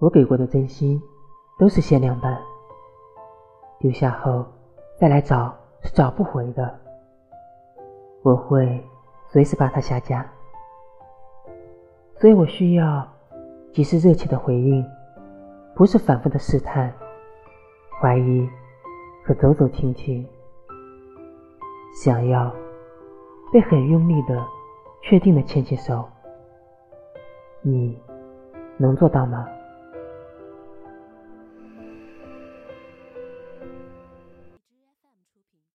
我给过的真心都是限量版。丢下后再来找是找不回的。我会随时把它下架。所以我需要及时热切的回应不是反复的试探怀疑和走走停停。想要被很用力的确定的牵起手。你能做到吗？